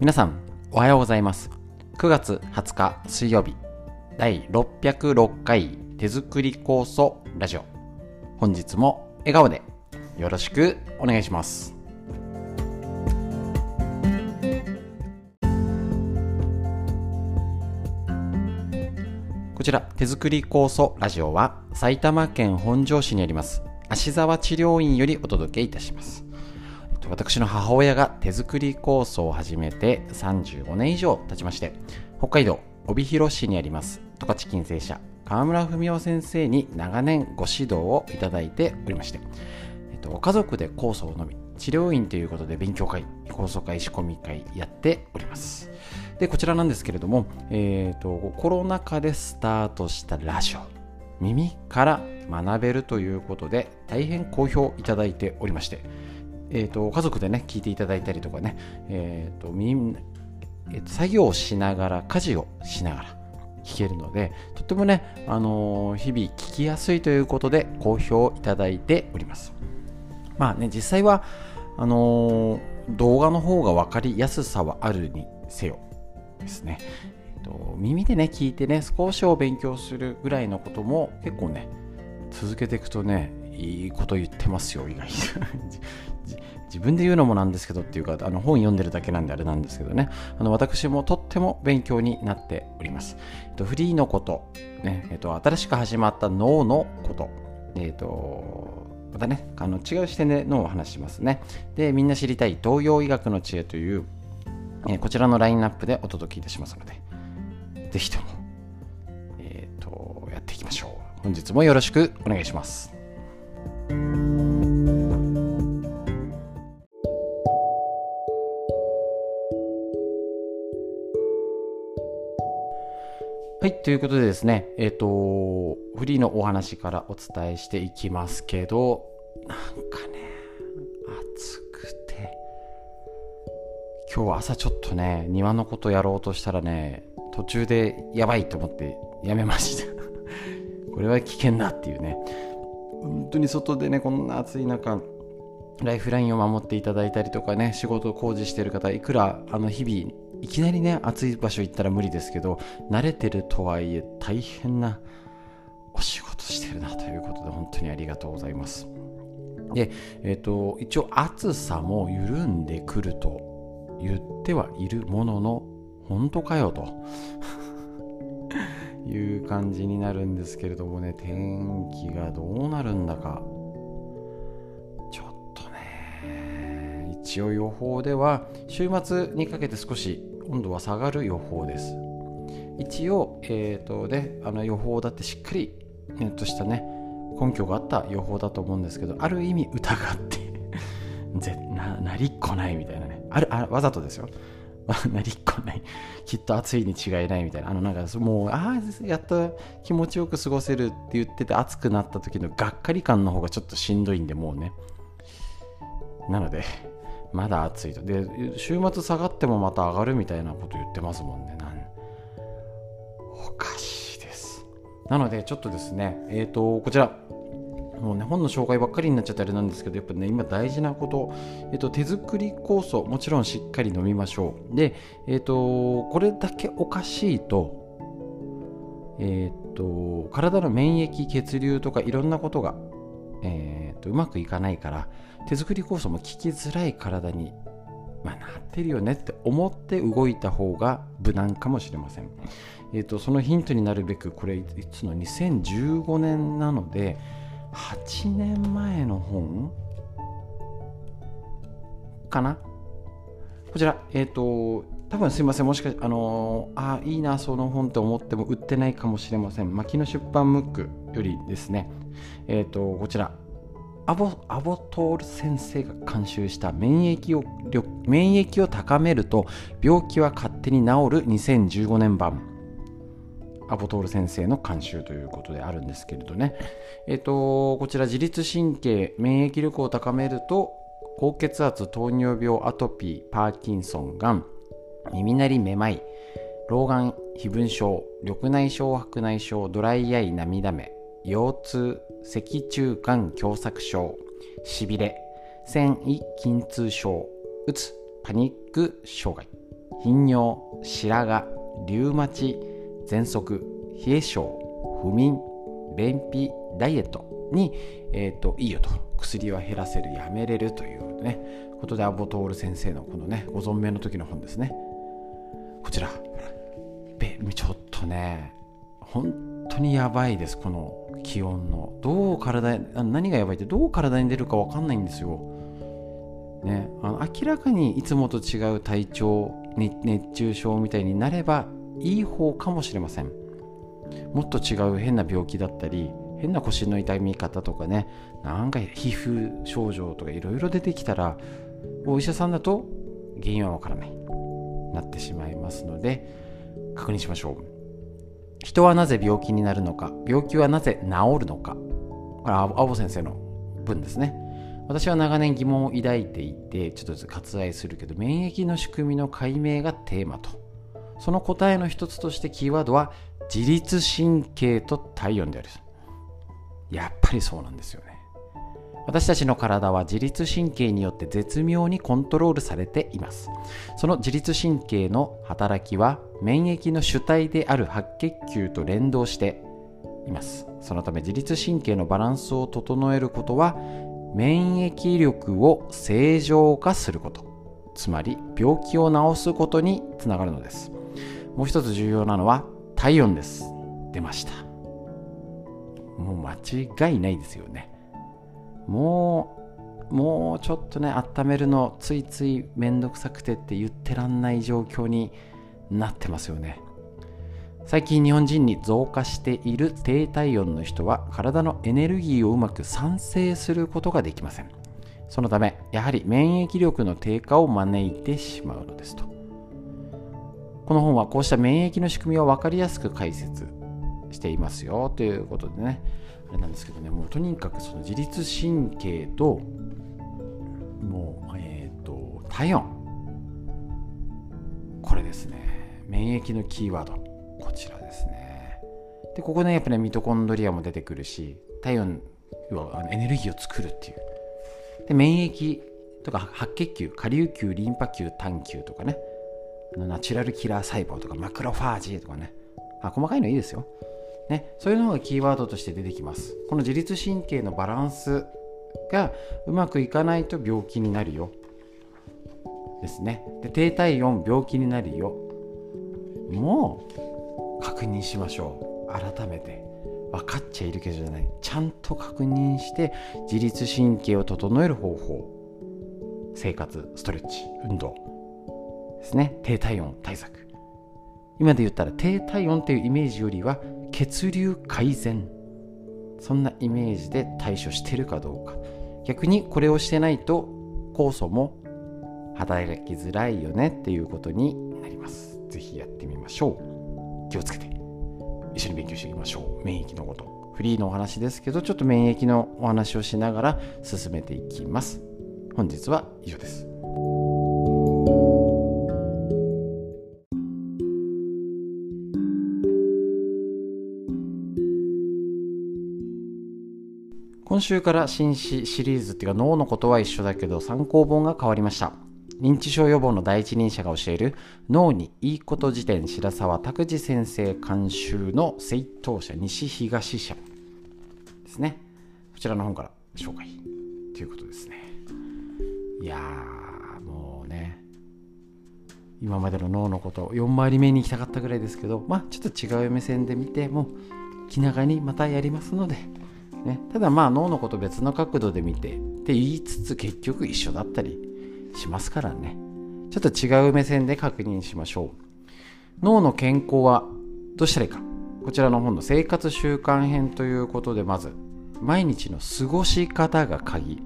皆さんおはようございます。9月20日水曜日第606回手作り酵素ラジオ。本日も笑顔でよろしくお願いします。こちら手作り酵素ラジオは埼玉県本庄市にあります芦沢治療院よりお届けいたします。私の母親が手作り酵素を始めて35年以上経ちまして北海道帯広市にあります十勝金星社河村文夫先生に長年ご指導をいただいておりまして、えっと、家族で酵素を飲み治療院ということで勉強会酵素会仕込み会やっております。でこちらなんですけれども、えーと、コロナ禍でスタートしたラジオ耳から学べるということで大変好評いただいておりまして、えーと、家族でね聞いていただいたりとかね、えーと耳えー、と作業をしながら家事をしながら聞けるのでとってもね、あのー、日々聞きやすいということで好評いただいております。まあね実際はあのー、動画の方が分かりやすさはあるにせよですね、えっと、耳でね聞いてね少しを勉強するぐらいのことも結構ね続けていくとねいいこと言ってますよ意外に自分で言うのもなんですけどっていうかあの本読んでるだけなんであれなんですけどねあの私もとっても勉強になっております、えっと、フリーのこと、ねえっと、新しく始まった脳のことえっとまたねあの違う視点で脳を話しますねでみんな知りたい東洋医学の知恵というえー、こちらのラインナップでお届けいたしますので、ぜひとも、えっ、と、やっていきましょう。本日もよろしくお願いします。はい、ということでですね、えっ、ー、と、フリーのお話からお伝えしていきますけど、なんかね、暑くて今日朝ちょっとね、庭のことやろうとしたらね、途中でやばいと思ってやめました これは危険だっていうね。本当に外でね、こんな暑い中、ライフラインを守っていただいたりとかね、仕事を工事してる方、いくらあの日々、いきなりね、暑い場所行ったら無理ですけど、慣れてるとはいえ大変なお仕事してるなということで、本当にありがとうございます。で、えっ、ー、と、一応暑さも緩んでくると言ってはいるものの本当かよと いう感じになるんですけれどもね天気がどうなるんだか一応予報では週末にかけて少し温度は下がる予報です。一応、えーとね、あの予報だってしっかり、えっとしたね根拠があった予報だと思うんですけどある意味疑って ぜななりっこないみたいなね。あるあわざとですよ。なりっこない。きっと暑いに違いないみたいな。あのなんかもうああやっと気持ちよく過ごせるって言ってて暑くなった時のがっかり感の方がちょっとしんどいんでもうね。なのでまだ暑いと。で週末下がってもまた上がるみたいなこと言ってますもんね。なんおかしいです。なのでちょっとですねえっ、ー、とこちら。もうね、本の紹介ばっかりになっちゃってあれなんですけど、やっぱね、今大事なこと、えっと、手作り酵素、もちろんしっかり飲みましょう。で、えっと、これだけおかしいと、えっと、体の免疫、血流とかいろんなことが、えっと、うまくいかないから、手作り酵素も効きづらい体に、まあ、なってるよねって思って動いた方が無難かもしれません。えっと、そのヒントになるべく、これ、いつの2015年なので、8年前の本かな？こちら、えっ、ー、と、多分すいません、もしかして、あのー、あいいな、その本って思っても売ってないかもしれません。牧野出版ムックよりですね、えっ、ー、と、こちら、アボアボトール先生が監修した免疫を免疫を高めると病気は勝手に治る2015年版。アボトール先生の監修ということであるんですけれどね、えっ、と、こちら自律神経、免疫力を高めると、高血圧、糖尿病、アトピー、パーキンソン、がん、耳鳴り、めまい、老眼、非分症、緑内障、白内障、ドライアイ、涙目、腰痛、脊柱管狭窄症、しびれ、繊維筋痛症、うつ、パニック障害頻尿白髪リウマチ喘息冷え性不眠便秘ダイエットに、えーと、いいよと。薬は減らせるやめれるというねことでアボトール先生のこのねご存命の時の本ですね。こちら。ちょっとね本当にやばいですこの気温の。どう体何がやばいってどう体に出るか分かんないんですよ。ね、あの明らかにいつもと違う体調熱中症みたいになればいい方かもしれません。もっと違う変な病気だったり変な腰の痛み方とかね。なんか皮膚症状とかいろいろ出てきたらお医者さんだと原因はわからない。なってしまいますので確認しましょう。人はなぜ病気になるのか？病気はなぜ治るのか？これ青葉先生の文ですね。私は長年疑問を抱いていてちょっとずつ割愛するけど免疫の仕組みの解明がテーマと。その答えの一つとしてキーワードは自律神経と体温であるやっぱりそうなんですよね。私たちの体は自律神経によって絶妙にコントロールされています。その自律神経の働きは免疫の主体である白血球と連動しています。そのため自律神経のバランスを整えることは免疫力を正常化すること。つまり病気を治すことにつながるのです。もう一つ重要なのは体温です。出ました。もう間違いないですよね。もうもうちょっとね温めるのついついめんどくさくてって言ってらんない状況になってますよね。最近日本人に増加している低体温の人は体のエネルギーをうまく産生することができません。そのためやはり免疫力の低下を招いてしまうのですと。この本はこうした免疫の仕組みを分かりやすく解説していますよということでね。あれなんですけどねもうとにかくその自律神経ともうえっ、ー、と体温。これですね。免疫のキーワード。こちらですね。でここねやっぱねミトコンドリアも出てくるし体温はエネルギーを作るっていう。で免疫とか白血球下流球リンパ球単球とかね。ナチュラルキラー細胞とかマクロファージとかね。あ細かいのいいですよ。ね、そういうのがキーワードとして出てきます。この自律神経のバランスがうまくいかないと病気になるよ。ですね。で低体温病気になるよ。もう確認しましょう。改めて。分かっちゃいるけどじゃない。ちゃんと確認して自律神経を整える方法。生活、ストレッチ、運動ですね。低体温対策。今で言ったら低体温っていうイメージよりは血流改善。そんなイメージで対処してるかどうか。逆にこれをしてないと酵素も働きづらいよねっていうことになります。是非やってみましょう。気をつけて。一緒に勉強していきましょう。免疫のこと。フリーのお話ですけどちょっと免疫のお話をしながら進めていきます。本日は以上です。今週から新シシリーズっていうか脳のことは一緒だけど参考本が変わりました。認知症予防の第一人者が教える脳にいいこと辞典白沢拓司先生監修の正当者西東社ですね。こちらの本から紹介ということですね。いやーもうね今までの脳のこと4回り目に行きたかったぐらいですけどまあちょっと違う目線で見ても気長にまたやりますのでね、ただまあ脳のこと別の角度で見てって言いつつ結局一緒だったりしますからね。ちょっと違う目線で確認しましょう。脳の健康はどうしたらいいか。こちらの本の生活習慣編ということでまず毎日の過ごし方が鍵。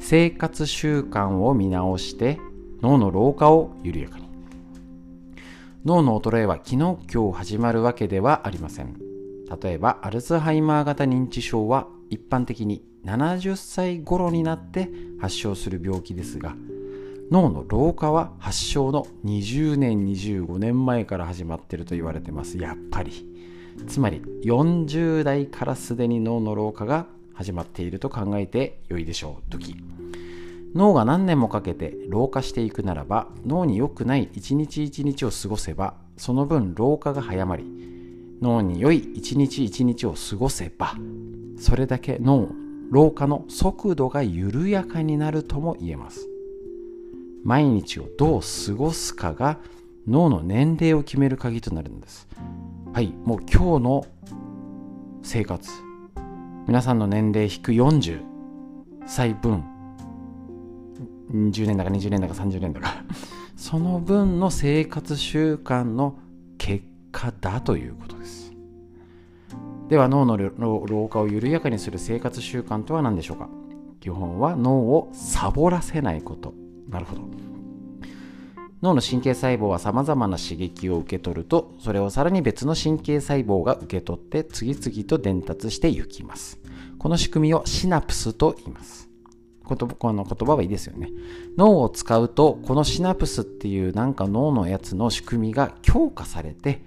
生活習慣を見直して脳の老化を緩やかに。脳の衰えは昨日今日始まるわけではありません。例えばアルツハイマー型認知症は一般的に70歳頃になって発症する病気ですが脳の老化は発症の20年25年前から始まっていると言われてます。やっぱり。つまり40代からすでに脳の老化が始まっていると考えて良いでしょう。時。脳が何年もかけて老化していくならば脳に良くない一日一日を過ごせばその分老化が早まり脳に良い一日一日を過ごせばそれだけ脳老化の速度が緩やかになるとも言えます。毎日をどう過ごすかが脳の年齢を決める鍵となるんです。はいもう今日の生活。皆さんの年齢引く40歳分。10年だか20年だか30年だか。その分の生活習慣の結果だということです。では脳の老化を緩やかにする生活習慣とは何でしょうか？基本は脳をサボらせないこと。なるほど。脳の神経細胞はさまざまな刺激を受け取るとそれをさらに別の神経細胞が受け取って次々と伝達していきます。この仕組みをシナプスと言います。この言葉はいいですよね。脳を使うとこのシナプスっていうなんか脳のやつの仕組みが強化されて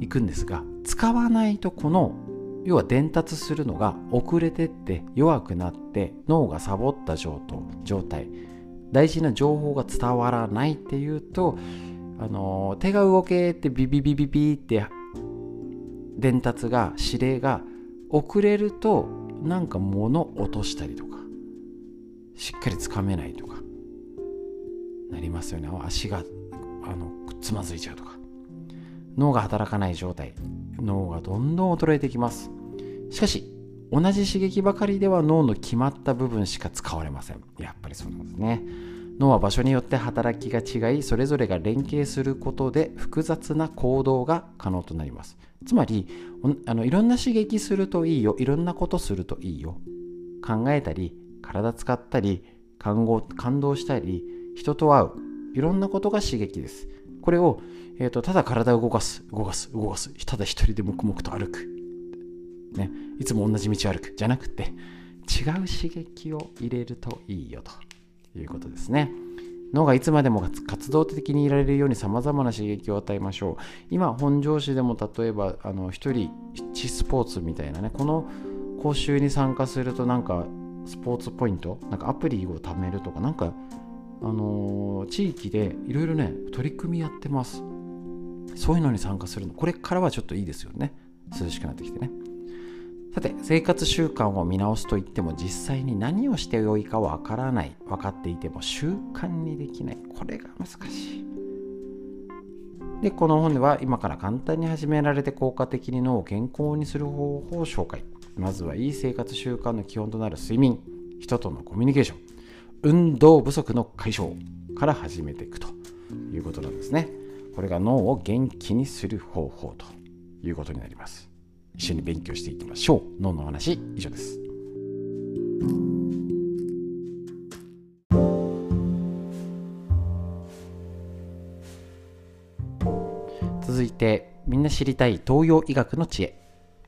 いくんですが使わないとこの要は伝達するのが遅れてって弱くなって脳がサボった状態。大事な情報が伝わらないっていうとあの手が動けってビビビビビって伝達が指令が遅れるとなんか物落としたりとかしっかりつかめないとかなりますよね。足があのつまずいちゃうとか。脳が働かない状態脳がどんどん衰えてきます。しかし同じ刺激ばかりでは脳の決まった部分しか使われません。やっぱりそうなんですね。脳は場所によって働きが違いそれぞれが連携することで複雑な行動が可能となります。つまりあのいろんな刺激するといいよいろんなことするといいよ。考えたり体使ったり感動したり人と会ういろんなことが刺激です。これをえーと、ただ体を動かす動かす動かす。ただ一人で黙々と歩く、ね、いつも同じ道を歩く。じゃなくて違う刺激を入れるといいよと。いうことですね。脳がいつまでも活動的にいられるようにさまざまな刺激を与えましょう。今本庄市でも例えばあの一人1スポーツみたいなね。この講習に参加するとなんかスポーツポイント？なんかアプリを貯めるとか？なんかあのー、地域でいろいろね取り組みやってます。そういうのに参加するの。これからはちょっといいですよね。涼しくなってきてね。さて生活習慣を見直すといっても実際に何をしてよいかわからない。分かっていても習慣にできない。これが難しい。でこの本では今から簡単に始められて効果的に脳を健康にする方法を紹介。まずはいい生活習慣の基本となる睡眠。人とのコミュニケーション。運動不足の解消から始めていくということなんですね。これが脳を元気にする方法ということになります。一緒に勉強していきましょう。脳の話以上です。続いてみんな知りたい東洋医学の知恵。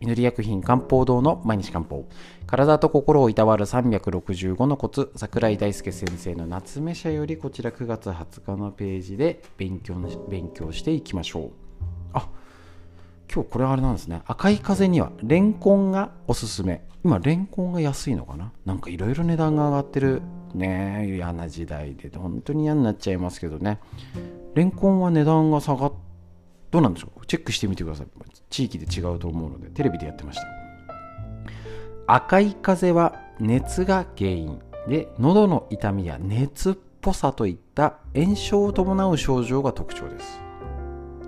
祈り薬品漢方堂の毎日漢方。体と心をいたわる365のコツ。桜井大輔先生の夏目社よりこちら9月20日のページで勉強勉強していきましょう。あ今日これあれなんですね。赤い風にはレンコンがおすすめ。今レンコンが安いのかな？なんかいろいろ値段が上がってる。ね嫌な時代で。本当に嫌になっちゃいますけどね。レンコンは値段が下がってどうなんでしょう？チェックしてみてください。地域で違うと思うので、テレビでやってました。赤い風邪は熱が原因で、喉の痛みや熱っぽさといった炎症を伴う症状が特徴です。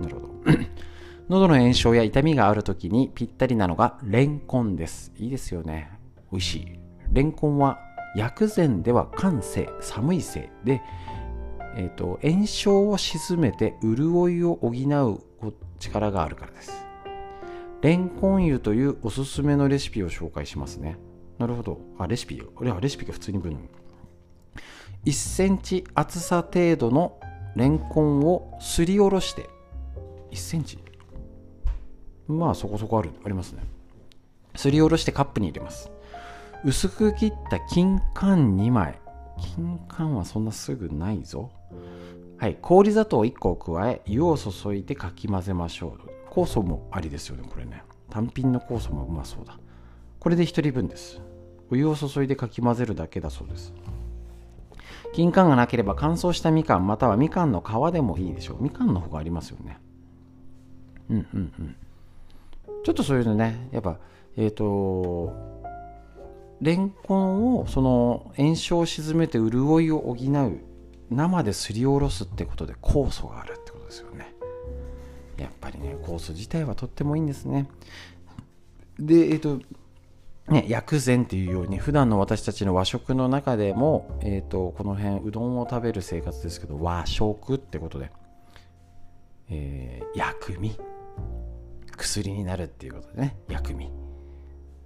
なるほど。喉の炎症や痛みがある時にぴったりなのがレンコンです。いいですよね。美味しい。レンコンは薬膳では寒性、寒い性で、えーと、炎症を鎮めて潤いを補う力があるからです。レンコン油というおすすめのレシピを紹介しますね。なるほど。あレシピ。これはレシピが普通に分1センチ厚さ程度のレンコンをすりおろして。1センチ？まあそこそこあるありますね。すりおろしてカップに入れます。薄く切った金柑2枚。金柑はそんなすぐないぞ。はい、氷砂糖1個を加え湯を注いでかき混ぜましょう。酵素もありですよねこれね。単品の酵素もうまそうだ。これで1人分です。お湯を注いでかき混ぜるだけだそうです。金柑がなければ乾燥したみかんまたはみかんの皮でもいいでしょう。みかんの方がありますよね。うんうんうん。ちょっとそういうのねやっぱえっ、ー、とレンコンをその炎症を鎮めて潤いを補う生ですりおろすってことで酵素があるってことですよね。やっぱりね酵素自体はとってもいいんですね。でえっ、ー、とね、薬膳っていうように普段の私たちの和食の中でも、えーと、この辺うどんを食べる生活ですけど和食ってことで、えー、薬味。薬になるっていうことでね薬味。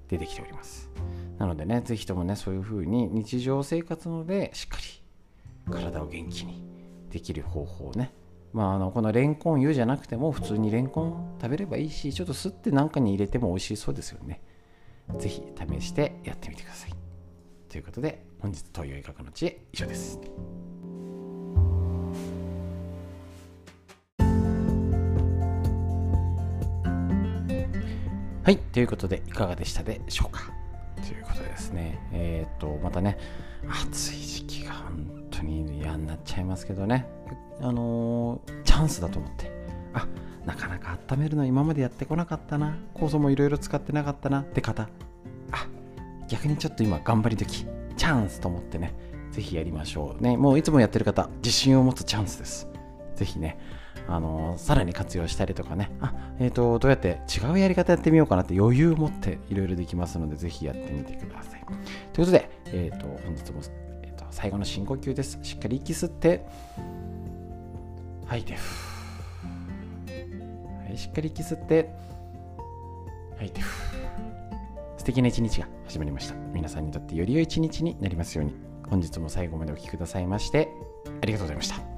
出てきておりますなのでね是非ともねそういう風に日常生活のでしっかり体を元気にできる方法をねまあ、あのこのレンコン湯じゃなくても普通にレンコン食べればいいしちょっとすって何かに入れても美味しそうですよねぜひ試してやってみてください。ということで、本日東洋医学の知恵以上です。はい、ということで、いかがでしたでしょうか？ということでですね、えっ、と、またね、暑い時期が本当に嫌になっちゃいますけどね、あのー、チャンスだと思って、あなかなか温めるの今までやってこなかったな。酵素もいろいろ使ってなかったな。って方。あ逆にちょっと今頑張り時。チャンスと思ってね。ぜひやりましょう。ねもういつもやってる方自信を持つチャンスです。ぜひねあの、さらに活用したりとかね。あえ、ー、とどうやって違うやり方やってみようかなって余裕を持っていろいろできますのでぜひやってみてください。ということで、え、ー、と本日も、えーと最後の深呼吸です。しっかり息吸って吐いてしっかり息吸って吐いて素敵な一日が始まりました。皆さんにとってより良い一日になりますように。本日も最後までお聴きくださいましてありがとうございました。